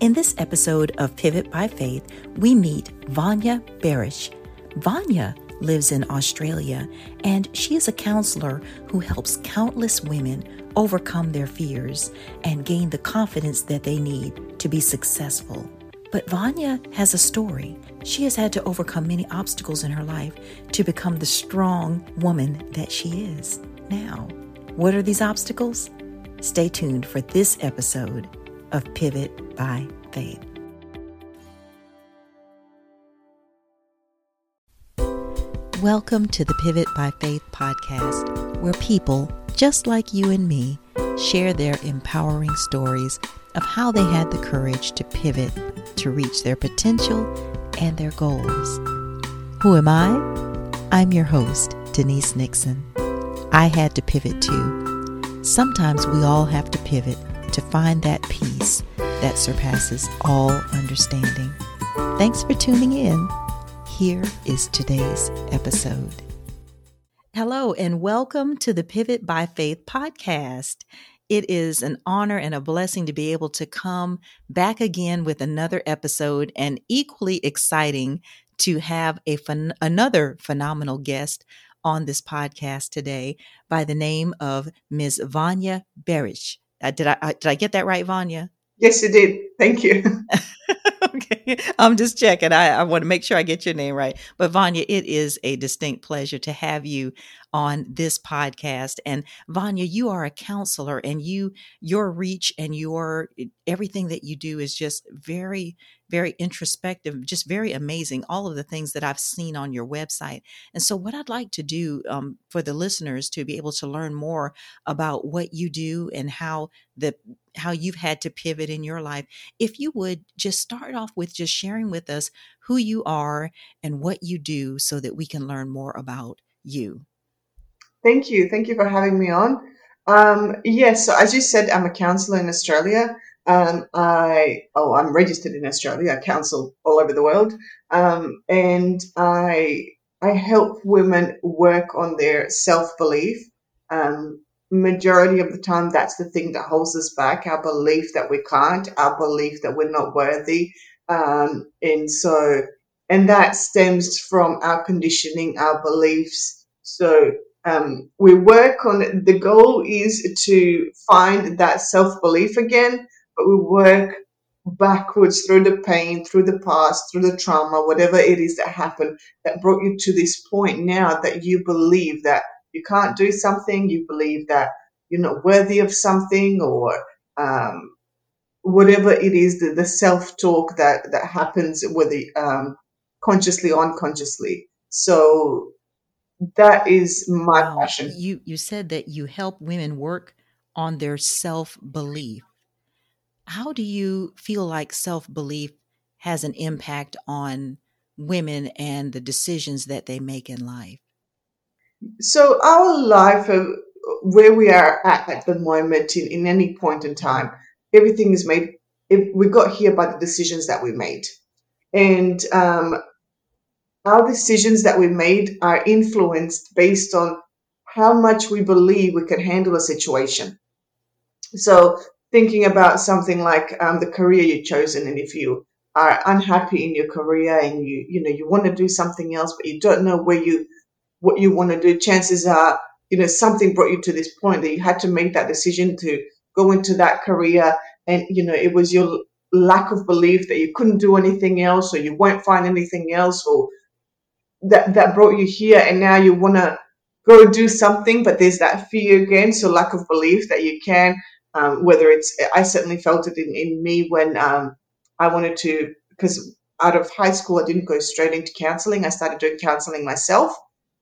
In this episode of Pivot by Faith, we meet Vanja Beric. Vanja lives in Australia and she is a counselor who helps countless women overcome their fears and gain the confidence that they need to be successful. But Vanja has a story. She has had to overcome many obstacles in her life to become the strong woman that she is now. What are these obstacles? Stay tuned for this episode of Pivot by Faith. Welcome to the Pivot by Faith podcast, where people just like you and me share their empowering stories of how they had the courage to pivot to reach their potential and their goals. Who am I? I'm your host, Denise Nixon. I had to pivot too. Sometimes we all have to pivot to find that peace that surpasses all understanding. Thanks for tuning in. Here is today's episode. Hello, and welcome to the Pivot by Faith podcast. It is an honor and a blessing to be able to come back again with another episode, and equally exciting to have a phen- another phenomenal guest on this podcast today by the name of Ms. Vanja Beric. Uh, did I uh, did I get that right, Vanja? Yes, you did. Thank you. okay. I'm just checking. I, I want to make sure I get your name right. But Vanja, it is a distinct pleasure to have you on this podcast. And Vanja, you are a counselor and you your reach and your everything that you do is just very very introspective, just very amazing, all of the things that I've seen on your website. And so, what I'd like to do um, for the listeners to be able to learn more about what you do and how the how you've had to pivot in your life, if you would just start off with just sharing with us who you are and what you do so that we can learn more about you. Thank you. Thank you for having me on. Um, yes, so as you said, I'm a counselor in Australia. Um, I oh, I'm registered in Australia. I counsel all over the world, um, and I I help women work on their self belief. Um, majority of the time, that's the thing that holds us back: our belief that we can't, our belief that we're not worthy, um, and so and that stems from our conditioning, our beliefs. So um, we work on it. the goal is to find that self belief again we work backwards through the pain, through the past, through the trauma, whatever it is that happened that brought you to this point now that you believe that you can't do something, you believe that you're not worthy of something, or um, whatever it is, the, the self talk that, that happens, whether um, consciously or unconsciously. So that is my wow. passion. You you said that you help women work on their self belief how do you feel like self belief has an impact on women and the decisions that they make in life? So, our life, uh, where we are at at the moment, in, in any point in time, everything is made. if we got here by the decisions that we made, and um, our decisions that we made are influenced based on how much we believe we can handle a situation. So thinking about something like um, the career you've chosen, and if you are unhappy in your career and you you know you want to do something else, but you don't know where you what you want to do, chances are you know something brought you to this point that you had to make that decision to go into that career, and you know it was your lack of belief that you couldn't do anything else, or you won't find anything else, or that that brought you here, and now you want to go do something, but there's that fear again, so lack of belief that you can um, whether it's, I certainly felt it in, in me when um, I wanted to, because out of high school, I didn't go straight into counseling. I started doing counseling myself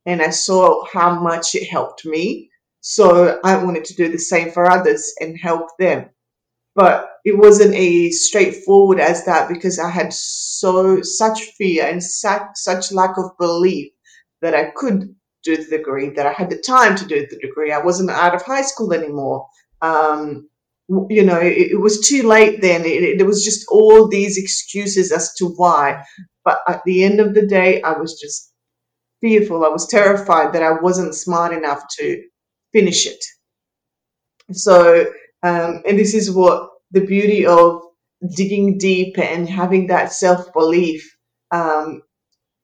and I saw how much it helped me. So I wanted to do the same for others and help them. But it wasn't as straightforward as that because I had so such fear and such, such lack of belief that I could do the degree, that I had the time to do the degree. I wasn't out of high school anymore um, you know, it, it, was too late then. It, it, was just all these excuses as to why. But at the end of the day, I was just fearful. I was terrified that I wasn't smart enough to finish it. So, um, and this is what the beauty of digging deep and having that self belief um,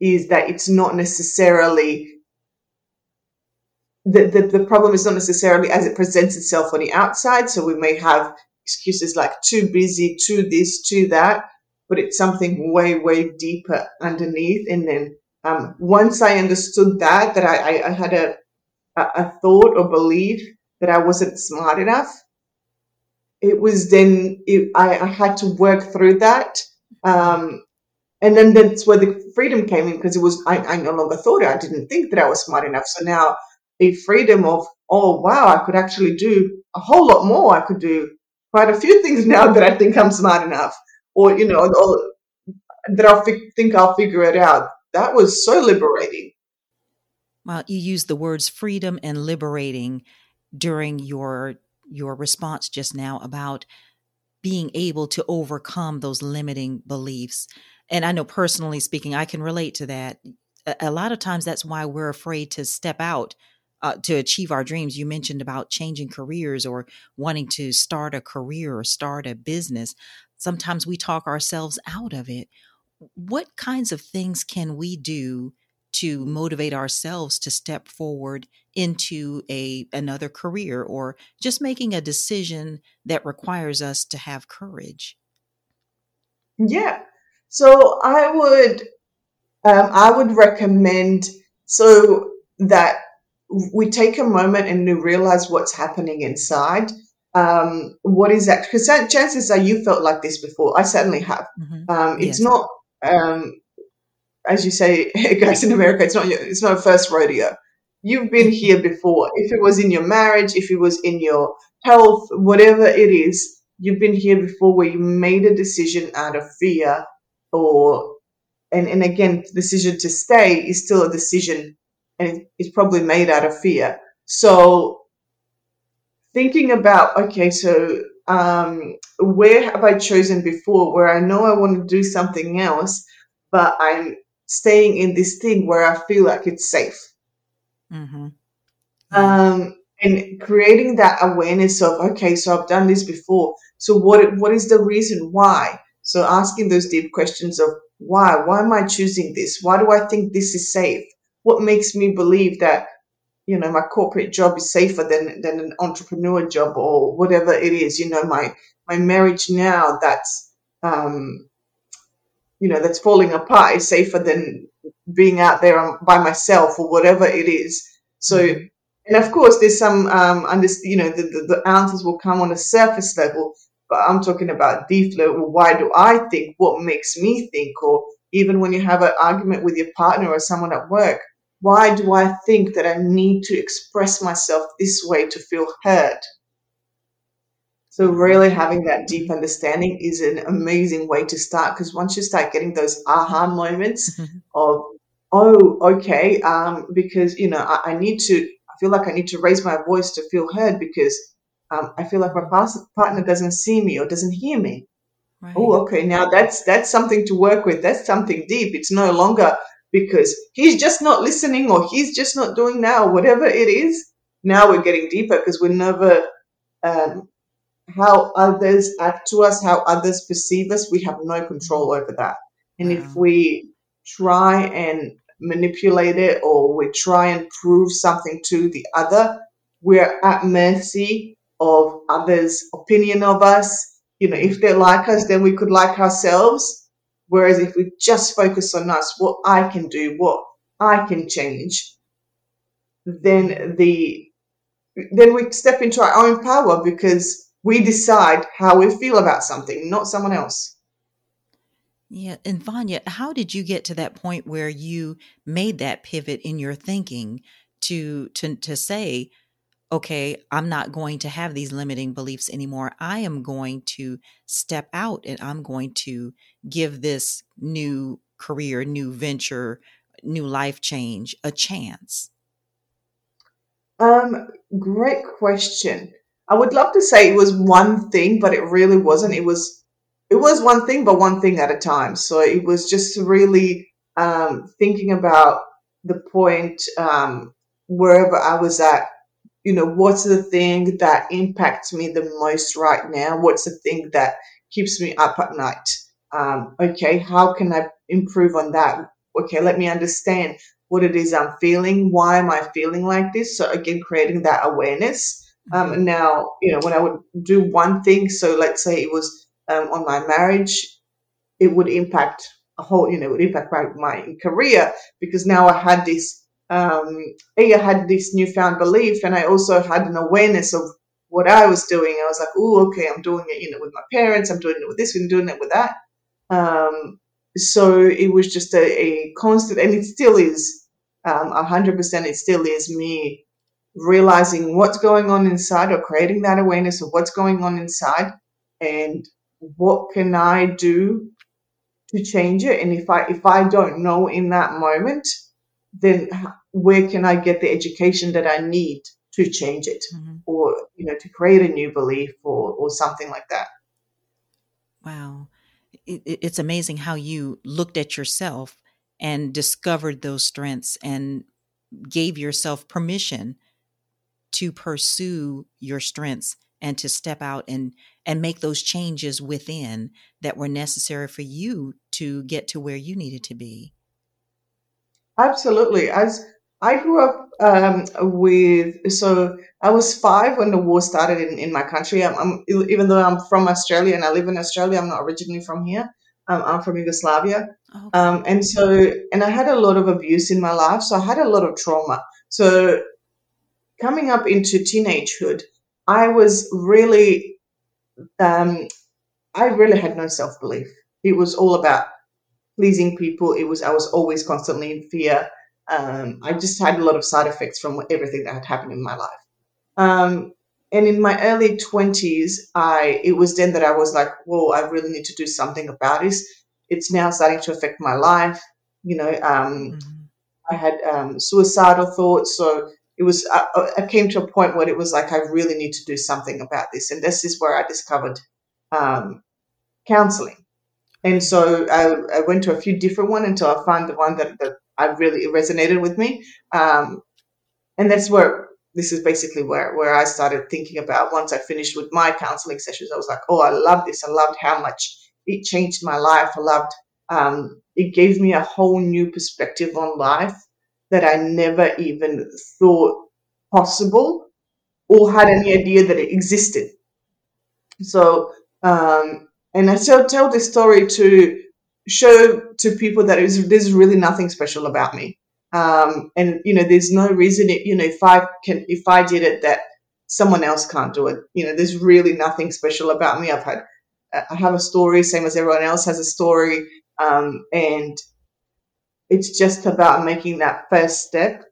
is that it's not necessarily the, the, the problem is not necessarily as it presents itself on the outside. So we may have excuses like too busy, too this, too that, but it's something way, way deeper underneath. And then um, once I understood that, that I, I, had a, a thought or belief that I wasn't smart enough, it was then it, I, I, had to work through that. Um, and then that's where the freedom came in because it was I, I no longer thought. I didn't think that I was smart enough. So now a freedom of oh wow, I could actually do a whole lot more. I could do quite a few things now that I think I'm smart enough, or you know, or that I think I'll figure it out. That was so liberating. Well, you used the words freedom and liberating during your your response just now about being able to overcome those limiting beliefs. And I know personally speaking, I can relate to that. A lot of times that's why we're afraid to step out uh, to achieve our dreams. You mentioned about changing careers or wanting to start a career or start a business. Sometimes we talk ourselves out of it. What kinds of things can we do to motivate ourselves to step forward into a another career or just making a decision that requires us to have courage yeah so i would um, i would recommend so that we take a moment and we realize what's happening inside um, what is that because chances are you felt like this before i certainly have mm-hmm. um, it's yes. not um, as you say, guys in America, it's not your, it's not a first rodeo. You've been here before. If it was in your marriage, if it was in your health, whatever it is, you've been here before where you made a decision out of fear or and, and again, decision to stay is still a decision and it's probably made out of fear. So thinking about, okay, so um, where have I chosen before where I know I want to do something else, but I'm staying in this thing where I feel like it's safe. Mm-hmm. Um, and creating that awareness of okay, so I've done this before. So what what is the reason why? So asking those deep questions of why? Why am I choosing this? Why do I think this is safe? What makes me believe that you know my corporate job is safer than than an entrepreneur job or whatever it is? You know my my marriage now that's um, you know that's falling apart is safer than being out there by myself or whatever it is. So, mm-hmm. and of course, there's some um, under, you know the, the, the answers will come on a surface level, but I'm talking about deep level. Why do I think? What makes me think? Or even when you have an argument with your partner or someone at work, why do I think that I need to express myself this way to feel heard? So really having that deep understanding is an amazing way to start because once you start getting those aha moments mm-hmm. of, oh, okay, um, because you know I, I, need to, I feel like I need to raise my voice to feel heard because um, I feel like my partner doesn't see me or doesn't hear me. Right. Oh, okay, now that's that's something to work with. That's something deep. It's no longer because he's just not listening or he's just not doing now, whatever it is. Now we're getting deeper because we're never um, how others act to us, how others perceive us, we have no control over that. And wow. if we try and manipulate it or we try and prove something to the other, we're at mercy of others' opinion of us. You know, if they like us, then we could like ourselves. Whereas if we just focus on us, what I can do, what I can change, then the then we step into our own power because we decide how we feel about something, not someone else. Yeah. And Vanja, how did you get to that point where you made that pivot in your thinking to to to say, okay, I'm not going to have these limiting beliefs anymore. I am going to step out and I'm going to give this new career, new venture, new life change a chance? Um, great question. I would love to say it was one thing, but it really wasn't. It was it was one thing, but one thing at a time. So it was just really um, thinking about the point um, wherever I was at. You know, what's the thing that impacts me the most right now? What's the thing that keeps me up at night. Um, okay, how can I improve on that? Okay, let me understand what it is I'm feeling. Why am I feeling like this? So again, creating that awareness. Um, mm-hmm. now, you know, when I would do one thing, so let's say it was um, on my marriage, it would impact a whole, you know, it would impact my, my career because now I had this, um, I had this newfound belief and I also had an awareness of what I was doing. I was like, oh, okay, I'm doing it, you know, with my parents, I'm doing it with this, I'm doing it with that. Um, so it was just a, a, constant, and it still is, um, 100%, it still is me realizing what's going on inside or creating that awareness of what's going on inside and what can I do to change it? And if I if I don't know in that moment, then where can I get the education that I need to change it, mm-hmm. or you know, to create a new belief or or something like that? Wow, it, it's amazing how you looked at yourself and discovered those strengths and gave yourself permission to pursue your strengths and to step out and and make those changes within that were necessary for you to get to where you needed to be absolutely. As i grew up um, with so i was five when the war started in, in my country. I'm, I'm, even though i'm from australia and i live in australia i'm not originally from here. Um, i'm from yugoslavia. Okay. um, and so and i had a lot of abuse in my life so i had a lot of trauma. So coming up into teenagehood I was really, um, I really had no self belief. It was all about pleasing people. It was I was always constantly in fear. Um, I just had a lot of side effects from everything that had happened in my life. Um, and in my early twenties, I it was then that I was like, "Whoa, I really need to do something about this." It's now starting to affect my life. You know, um, mm-hmm. I had um, suicidal thoughts, so it was I, I, came to a point where it was like I really need to do something about this, and this is where I discovered um, counseling. And so I, I, went to a few different ones until I found the one that, that I really resonated with me. Um, and that's where this is basically where, where I started thinking about once I finished with my counseling sessions. I was like, oh, I love this. I loved how much it changed my life. I loved um, it gave me a whole new perspective on life that I never even thought possible or had any idea that it existed. So, um, and I still tell this story to show to people that there's really nothing special about me. Um, and you know, there's no reason, it, you know, if I can, if I did it, that someone else can't do it. You know, there's really nothing special about me. I've had, I have a story, same as everyone else has a story. Um, and it's just about making that first step,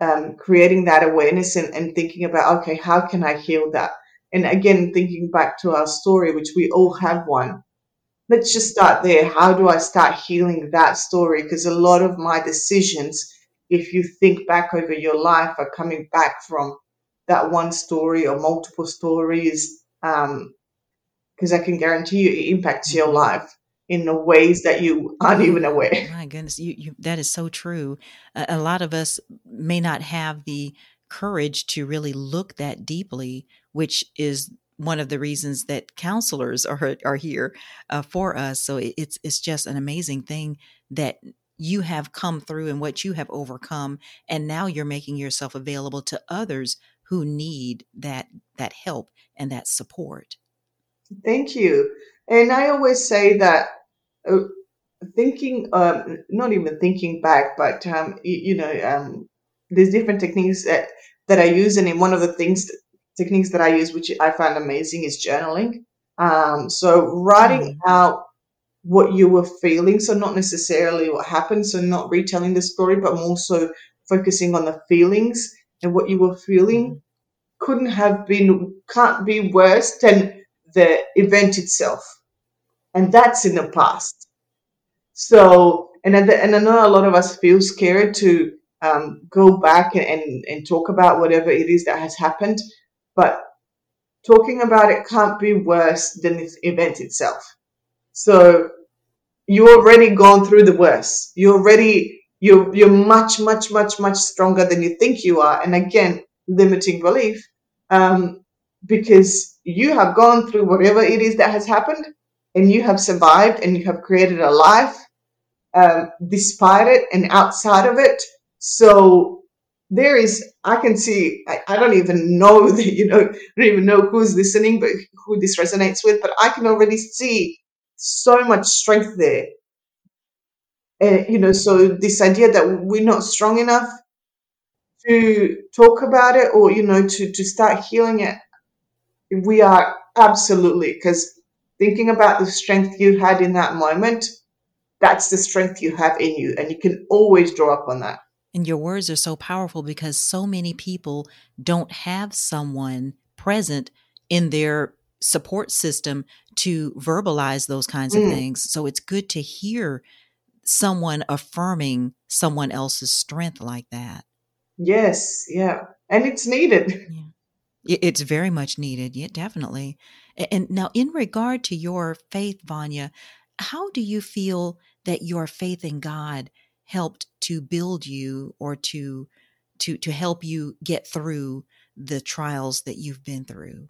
um, creating that awareness and, and thinking about, okay, how can I heal that? And again, thinking back to our story, which we all have one. Let's just start there. How do I start healing that story? Because a lot of my decisions, if you think back over your life, are coming back from that one story or multiple stories. Because um, I can guarantee you it impacts your mm-hmm. life in the ways that you aren't even aware. My goodness, you, you that is so true. A, a, lot of us may not have the courage to really look that deeply, which is one of the reasons that counselors are are here uh, for us. So it's it's just an amazing thing that you have come through and what you have overcome, and now you're making yourself available to others who need that that help and that support. Thank you. And I always say that uh, thinking, um, not even thinking back, but um, you, you, know, um, there's different techniques that, that I use, and in one of the things techniques that I use, which I find amazing, is journaling. Um, so writing mm. out what you were feeling, so not necessarily what happened, so not retelling the story, but more so focusing on the feelings and what you were feeling. Mm. Couldn't have been, can't be worse than the event itself and that's in the past. So, and and I know a lot of us feel scared to um, go back and, and, and talk about whatever it is that has happened, but talking about it can't be worse than the event itself. So you've already gone through the worst. You already you're you're much much much much stronger than you think you are. And again, limiting belief, um, because you have gone through whatever it is that has happened, and you have survived and you have created a life um, despite it and outside of it. So there is, I can see, I, I don't even know that, you know, I don't even know who's listening, but who this resonates with, but I can already see so much strength there. And, you know, so this idea that we're not strong enough to talk about it or, you know, to, to start healing it, we are absolutely, because thinking about the strength you had in that moment, that's the strength you have in you. And you can always draw up on that. And your words are so powerful because so many people don't have someone present in their support system to verbalize those kinds of mm. things. So it's good to hear someone affirming someone else's strength like that. Yes, yeah. And it's needed. Yeah. It's very much needed. Yeah, definitely. And now, in regard to your faith, Vanja, how do you feel that your faith in God helped to build you or to to to help you get through the trials that you've been through?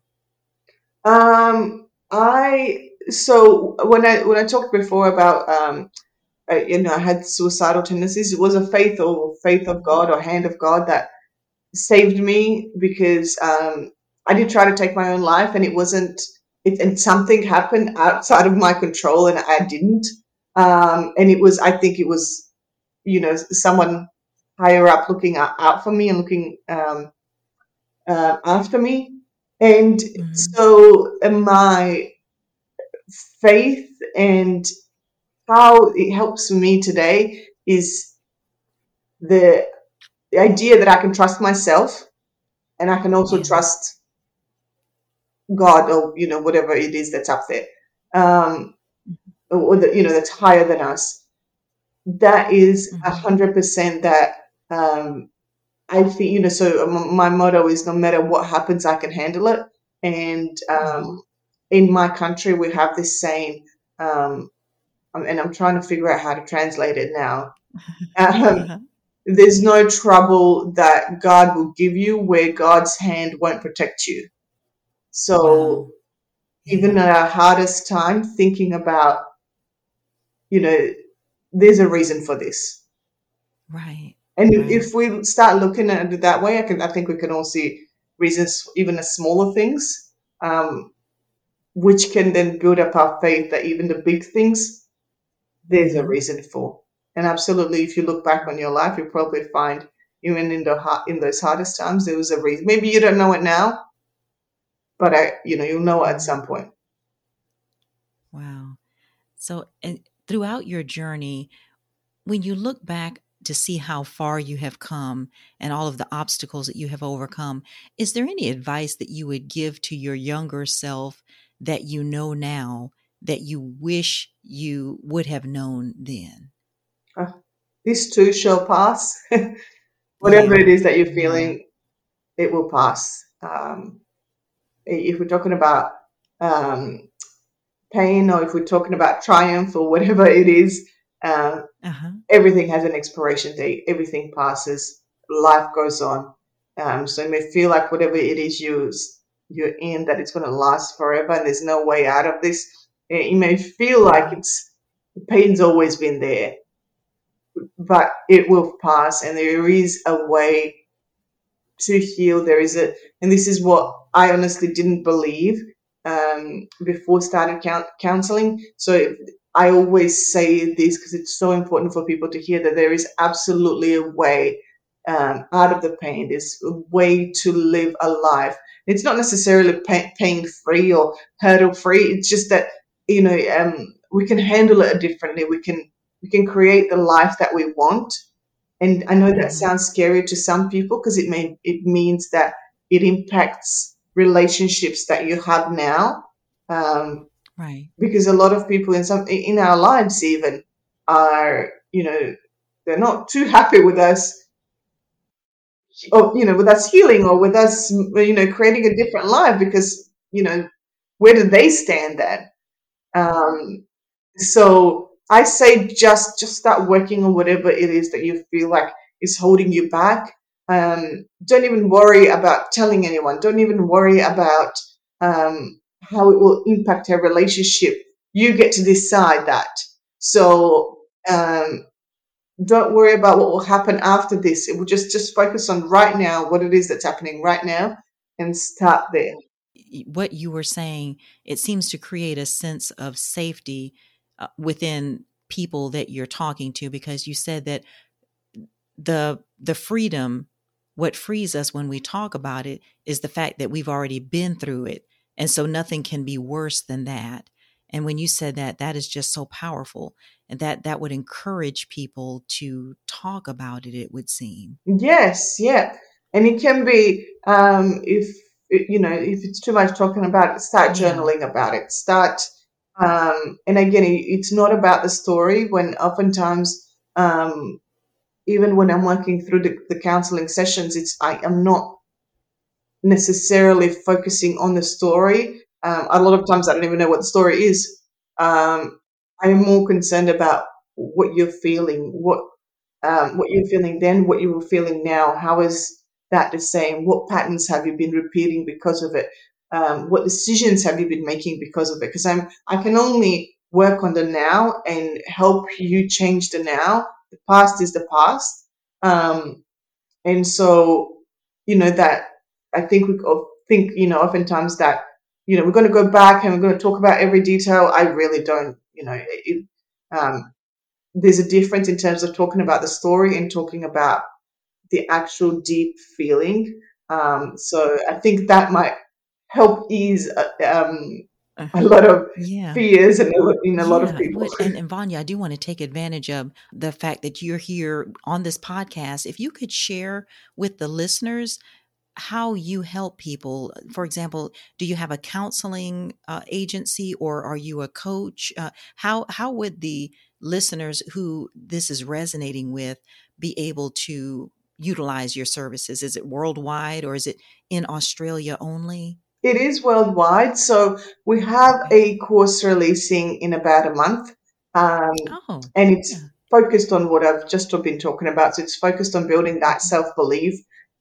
Um, I so when I when I talked before about um, I, you know, I had suicidal tendencies. It was a faith or faith of God or hand of God that saved me because um, I did try to take my own life and it wasn't it, and something happened outside of my control and I didn't. Um, and it was, I think it was, you know, someone higher up looking out for me and looking um, uh, after me. And mm-hmm. so my faith and how it helps me today is the the idea that I can trust myself and I can also yeah. trust God or you know whatever it is that's up there, um, or the, you know that's higher than us. That is a mm-hmm. hundred percent that um, I think you know. So my motto is no matter what happens, I can handle it. And um, mm-hmm. in my country, we have this saying, um, and I'm trying to figure out how to translate it now. Um, there's no trouble that God will give you where God's hand won't protect you. So wow. even at our hardest time, thinking about, you know, there's a reason for this. Right. And right. if we start looking at it that way, I can I think we can all see reasons even as smaller things, um, which can then build up our faith that even the big things, there's a reason for. And absolutely, if you look back on your life, you'll probably find even in the in those hardest times, there was a reason. Maybe you don't know it now, but I, you know, you'll know at some point. Wow. So, and throughout your journey, when you look back to see how far you have come and all of the obstacles that you have overcome, is there any advice that you would give to your younger self that you know now that you wish you would have known then? Uh, this too shall pass. Whatever yeah. it is that you're feeling, it will pass. Um, if we're talking about um, pain or if we're talking about triumph or whatever it is, uh, uh-huh. everything has an expiration date. Everything passes. Life goes on. Um, so it may feel like whatever it is you you're in that it's going to last forever and there's no way out of this. It may feel like it's the pain's always been there, but it will pass, and there is a way to heal. There is a, and this is what I honestly didn't believe um, before starting counseling. So I always say this because it's so important for people to hear that there is absolutely a way um, out of the pain. There's a way to live a life. It's not necessarily pain free or hurdle free. It's just that you know um, we can handle it differently. We can we can create the life that we want. And I know that mm-hmm. sounds scary to some people because it may it means that it impacts relationships that you have now. Um, right. Because a lot of people in some in our lives even are, you know, they're not too happy with us or you know with us healing or with us you know creating a different life because you know where do they stand then um, so i say just just start working on whatever it is that you feel like is holding you back um, don't even worry about telling anyone. Don't even worry about um, how it will impact a relationship. you get to decide that. So um, don't worry about what will happen after this. It will just just focus on right now, what it is that's happening right now, and start there. What you were saying, it seems to create a sense of safety uh, within people that you're talking to because you said that the the freedom what frees us when we talk about it is the fact that we've already been through it and so nothing can be worse than that. And when you said that that is just so powerful and that that would encourage people to talk about it it would seem. Yes yeah. And it can be um if you know if it's too much talking about it start journaling about it. Start um and again it's not about the story when oftentimes um even when i'm working through the, the counseling sessions it's i am not necessarily focusing on the story. Um, a lot of times I don't even know what the story is. Um, I'm more concerned about what you're feeling, what um, what you're feeling then, what you were feeling now. How is that the same? What patterns have you been repeating because of it? Um, what decisions have you been making because of it? Because I'm I can only work on the now and help you change the now. The past is the past, um, and so you know that I think we think, you know, oftentimes that, you know, we're going to go back and we're going to talk about every detail. I really don't, you know, it, um, there's a difference in terms of talking about the story and talking about the actual deep feeling. Um, so I think that might help ease uh, um, a lot of yeah fears and a lot- in a lot of people. and, and Vanja, I do want to take advantage of the fact that you're here on this podcast. If you could share with the listeners how you help people. For example, do you have a counseling uh, agency or are you a coach? Uh, how how would the listeners who this is resonating with be able to utilize your services? Is it worldwide or is it in Australia only? It is worldwide. So we have a course releasing in about a month. Um, Oh, and yeah. it's focused on what I've just been talking about. So it's focused on building that self belief,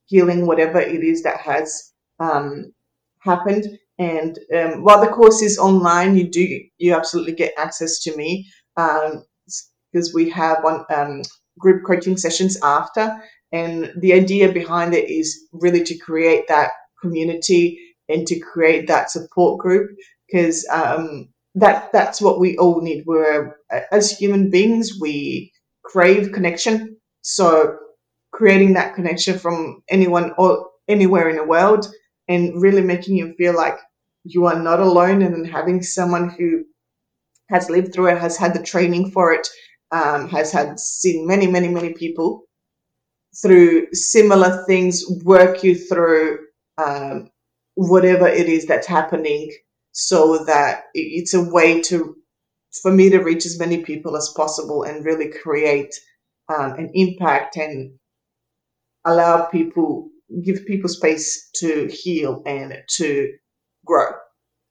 healing whatever it is that has um, happened. And um, while the course is online, you do you absolutely get access to me because we have one um, group coaching sessions after. And the idea behind it is really to create that community and to create that support group because um, that that's what we all need. We're as human beings, we crave connection. So creating that connection from anyone or anywhere in the world and really making you feel like you are not alone and then having someone who has lived through it, has had the training for it, um, has had seen many, many, many people through similar things, work you through um, whatever it is that's happening, so that it's a way to for me to reach as many people as possible and really create um, an impact and allow people, give people space to heal and to grow.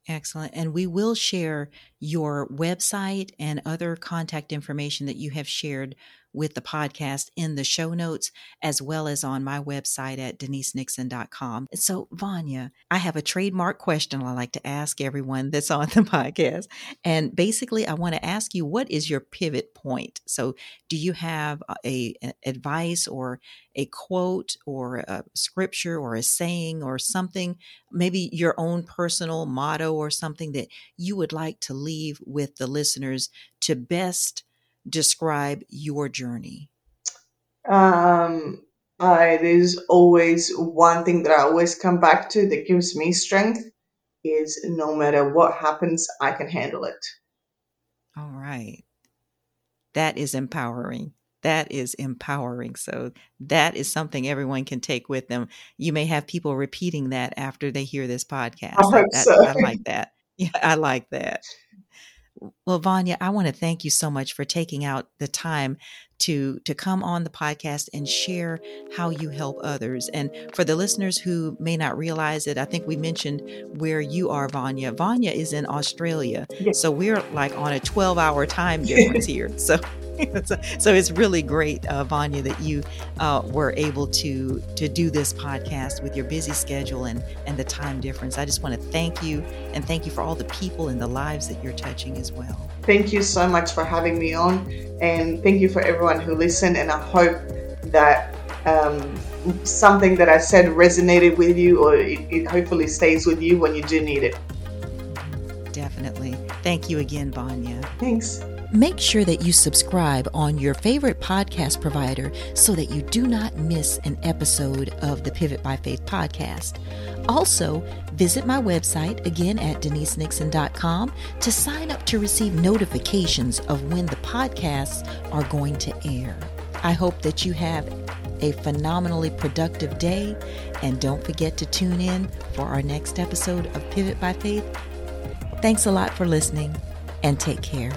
Excellent. And we will share your website and other contact information that you have shared with the podcast in the show notes, as well as on my website at denisenixon.com. So, Vanja, I have a trademark question I like to ask everyone that's on the podcast. And basically, I want to ask you, what is your pivot point? So, do you have a, a advice or a quote or a scripture or a saying or something maybe your own personal motto or something that you would like to leave with the listeners to best describe your journey? Um, I, there's always one thing that I always come back to that gives me strength is no matter what happens, I can handle it. All right. That is empowering. That is empowering. So, that is something everyone can take with them. You may have people repeating that after they hear this podcast. I hope that so. I like that. Yeah, I like that. Well, Vanja, I want to thank you so much for taking out the time to to come on the podcast and share how you help others. And for the listeners who may not realize it, I think we mentioned where you are, Vanja. Vanja is in Australia, Yes. so we're like on a twelve hour time difference here. So so, so, it's really great, uh, Vanja, that you uh, were able to to do this podcast with your busy schedule and and the time difference. I just want to thank you and thank you for all the people and the lives that you're touching as well. Thank you so much for having me on, and thank you for everyone who listened. And I hope that um, something that I said resonated with you, or it, it hopefully stays with you when you do need it. Definitely. Thank you again, Vanja. Thanks. Make sure that you subscribe on your favorite podcast provider so that you do not miss an episode of the Pivot by Faith podcast. Also, visit my website again at denisenixon.com to sign up to receive notifications of when the podcasts are going to air. I hope that you have a phenomenally productive day and don't forget to tune in for our next episode of Pivot by Faith. Thanks a lot for listening and take care.